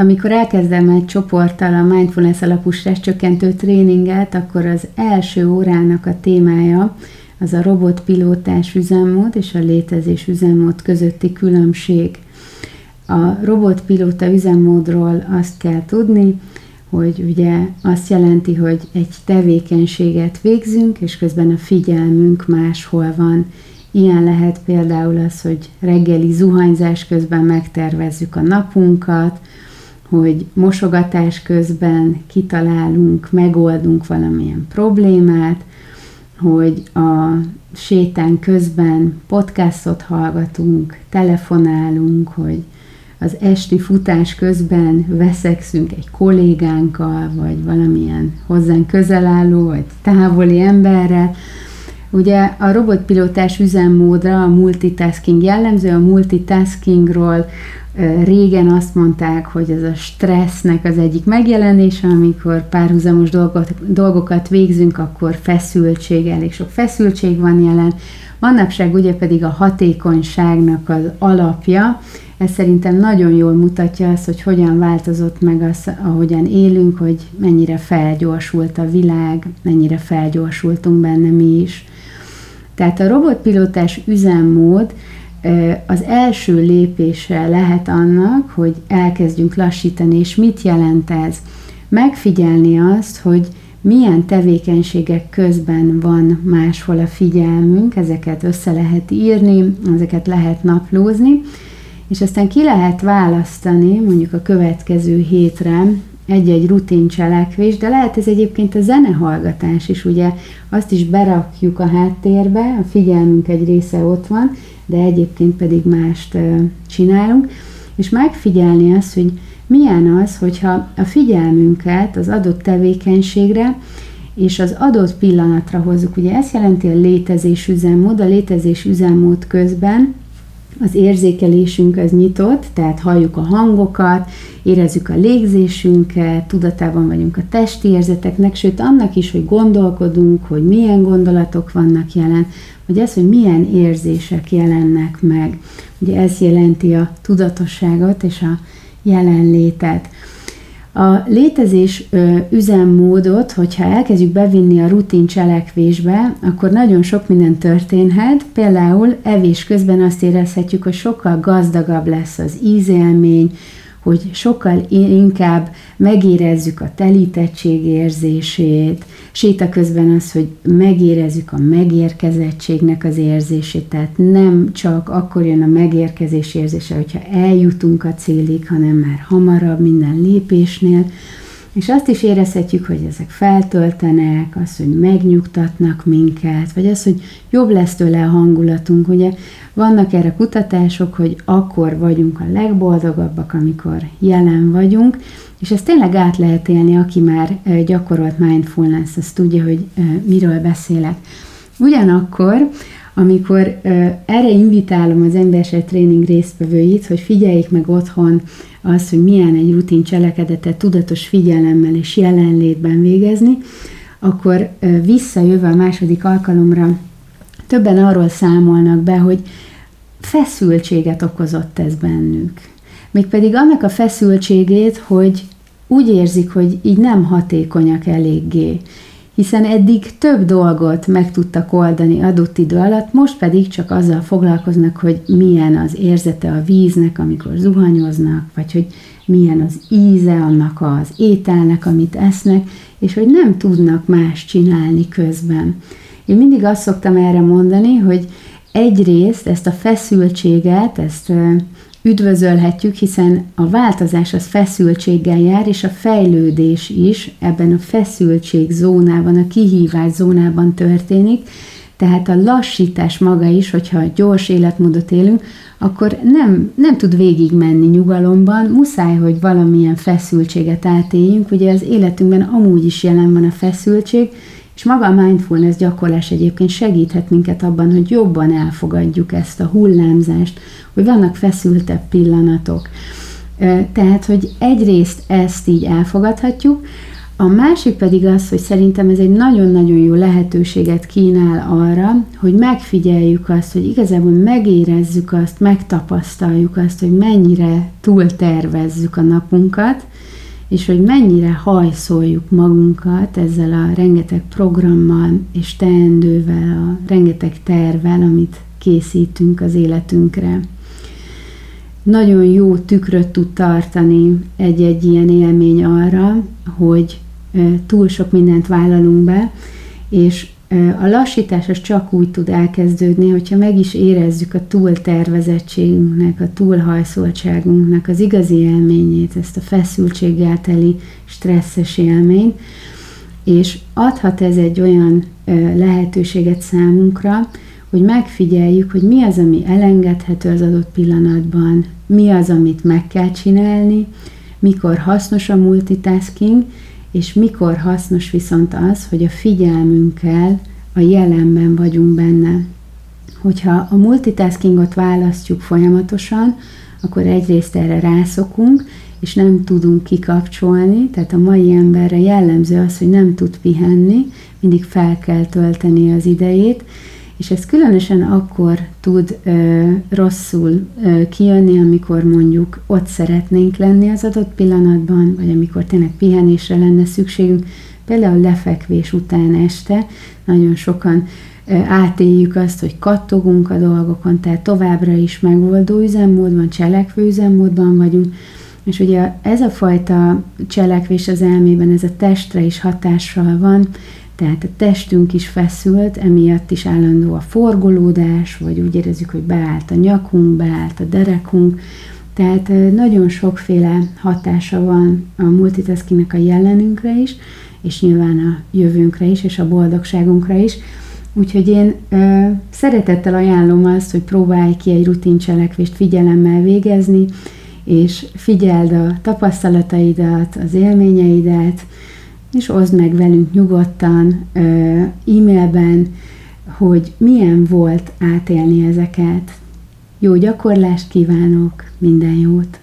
amikor elkezdem egy csoporttal a mindfulness alapú csökkentő tréninget, akkor az első órának a témája az a robotpilótás üzemmód és a létezés üzemmód közötti különbség. A robotpilóta üzemmódról azt kell tudni, hogy ugye azt jelenti, hogy egy tevékenységet végzünk, és közben a figyelmünk máshol van. Ilyen lehet például az, hogy reggeli zuhanyzás közben megtervezzük a napunkat, hogy mosogatás közben kitalálunk, megoldunk valamilyen problémát, hogy a sétán közben podcastot hallgatunk, telefonálunk, hogy az esti futás közben veszekszünk egy kollégánkkal, vagy valamilyen hozzánk közel álló, vagy távoli emberrel. Ugye a robotpilótás üzemmódra a multitasking jellemző, a multitaskingról régen azt mondták, hogy ez a stressznek az egyik megjelenése, amikor párhuzamos dolgot, dolgokat végzünk, akkor feszültség, elég sok feszültség van jelen. Manapság ugye pedig a hatékonyságnak az alapja, ez szerintem nagyon jól mutatja azt, hogy hogyan változott meg az, ahogyan élünk, hogy mennyire felgyorsult a világ, mennyire felgyorsultunk benne mi is. Tehát a robotpilótás üzemmód az első lépése lehet annak, hogy elkezdjünk lassítani, és mit jelent ez? Megfigyelni azt, hogy milyen tevékenységek közben van máshol a figyelmünk, ezeket össze lehet írni, ezeket lehet naplózni, és aztán ki lehet választani mondjuk a következő hétre egy-egy rutin cselekvés, de lehet ez egyébként a zenehallgatás is, ugye? Azt is berakjuk a háttérbe, a figyelmünk egy része ott van, de egyébként pedig mást csinálunk, és megfigyelni azt, hogy milyen az, hogyha a figyelmünket az adott tevékenységre és az adott pillanatra hozzuk. Ugye ez jelenti a létezés üzemmód, a létezés üzemmód közben az érzékelésünk az nyitott, tehát halljuk a hangokat, érezzük a légzésünket, tudatában vagyunk a testi érzeteknek, sőt annak is, hogy gondolkodunk, hogy milyen gondolatok vannak jelen, vagy ez, hogy milyen érzések jelennek meg. Ugye ez jelenti a tudatosságot és a jelenlétet. A létezés ö, üzemmódot, hogyha elkezdjük bevinni a rutin cselekvésbe, akkor nagyon sok minden történhet. Például evés közben azt érezhetjük, hogy sokkal gazdagabb lesz az ízélmény, hogy sokkal inkább megérezzük a telítettség érzését, séta közben az, hogy megérezzük a megérkezettségnek az érzését, tehát nem csak akkor jön a megérkezés érzése, hogyha eljutunk a célig, hanem már hamarabb minden lépésnél, és azt is érezhetjük, hogy ezek feltöltenek, az, hogy megnyugtatnak minket, vagy az, hogy jobb lesz tőle a hangulatunk. Ugye vannak erre kutatások, hogy akkor vagyunk a legboldogabbak, amikor jelen vagyunk, és ezt tényleg át lehet élni, aki már gyakorolt mindfulness, azt tudja, hogy miről beszélek. Ugyanakkor, amikor erre invitálom az emberség tréning résztvevőit, hogy figyeljék meg otthon az, hogy milyen egy rutin cselekedetet tudatos figyelemmel és jelenlétben végezni, akkor visszajövő a második alkalomra többen arról számolnak be, hogy feszültséget okozott ez bennük. Mégpedig annak a feszültségét, hogy úgy érzik, hogy így nem hatékonyak eléggé, hiszen eddig több dolgot meg tudtak oldani adott idő alatt, most pedig csak azzal foglalkoznak, hogy milyen az érzete a víznek, amikor zuhanyoznak, vagy hogy milyen az íze annak az ételnek, amit esznek, és hogy nem tudnak más csinálni közben. Én mindig azt szoktam erre mondani, hogy egyrészt ezt a feszültséget, ezt üdvözölhetjük, hiszen a változás az feszültséggel jár, és a fejlődés is ebben a feszültség zónában, a kihívás zónában történik, tehát a lassítás maga is, hogyha gyors életmódot élünk, akkor nem, nem tud végigmenni nyugalomban, muszáj, hogy valamilyen feszültséget átéljünk. Ugye az életünkben amúgy is jelen van a feszültség, és maga a mindfulness gyakorlás egyébként segíthet minket abban, hogy jobban elfogadjuk ezt a hullámzást, hogy vannak feszültebb pillanatok. Tehát, hogy egyrészt ezt így elfogadhatjuk, a másik pedig az, hogy szerintem ez egy nagyon-nagyon jó lehetőséget kínál arra, hogy megfigyeljük azt, hogy igazából megérezzük azt, megtapasztaljuk azt, hogy mennyire túltervezzük a napunkat, és hogy mennyire hajszoljuk magunkat ezzel a rengeteg programmal és teendővel, a rengeteg tervel, amit készítünk az életünkre. Nagyon jó tükröt tud tartani egy-egy ilyen élmény arra, hogy túl sok mindent vállalunk be, és a lassítás az csak úgy tud elkezdődni, hogyha meg is érezzük a túltervezettségünknek, a túlhajszoltságunknak az igazi élményét, ezt a feszültséggel teli stresszes élményt, és adhat ez egy olyan lehetőséget számunkra, hogy megfigyeljük, hogy mi az, ami elengedhető az adott pillanatban, mi az, amit meg kell csinálni, mikor hasznos a multitasking, és mikor hasznos viszont az, hogy a figyelmünkkel a jelenben vagyunk benne. Hogyha a multitaskingot választjuk folyamatosan, akkor egyrészt erre rászokunk, és nem tudunk kikapcsolni, tehát a mai emberre jellemző az, hogy nem tud pihenni, mindig fel kell tölteni az idejét, és ez különösen akkor tud ö, rosszul ö, kijönni, amikor mondjuk ott szeretnénk lenni az adott pillanatban, vagy amikor tényleg pihenésre lenne szükségünk, például lefekvés után este, nagyon sokan ö, átéljük azt, hogy kattogunk a dolgokon, tehát továbbra is megoldó üzemmódban, cselekvő üzemmódban vagyunk, és ugye ez a fajta cselekvés az elmében, ez a testre is hatással van, tehát a testünk is feszült, emiatt is állandó a forgolódás, vagy úgy érezzük, hogy beállt a nyakunk, beállt a derekunk, tehát nagyon sokféle hatása van a multitaskingnek a jelenünkre is, és nyilván a jövőnkre is, és a boldogságunkra is. Úgyhogy én ö, szeretettel ajánlom azt, hogy próbálj ki egy rutincselekvést figyelemmel végezni, és figyeld a tapasztalataidat, az élményeidet, és oszd meg velünk nyugodtan e-mailben, hogy milyen volt átélni ezeket. Jó gyakorlást kívánok, minden jót!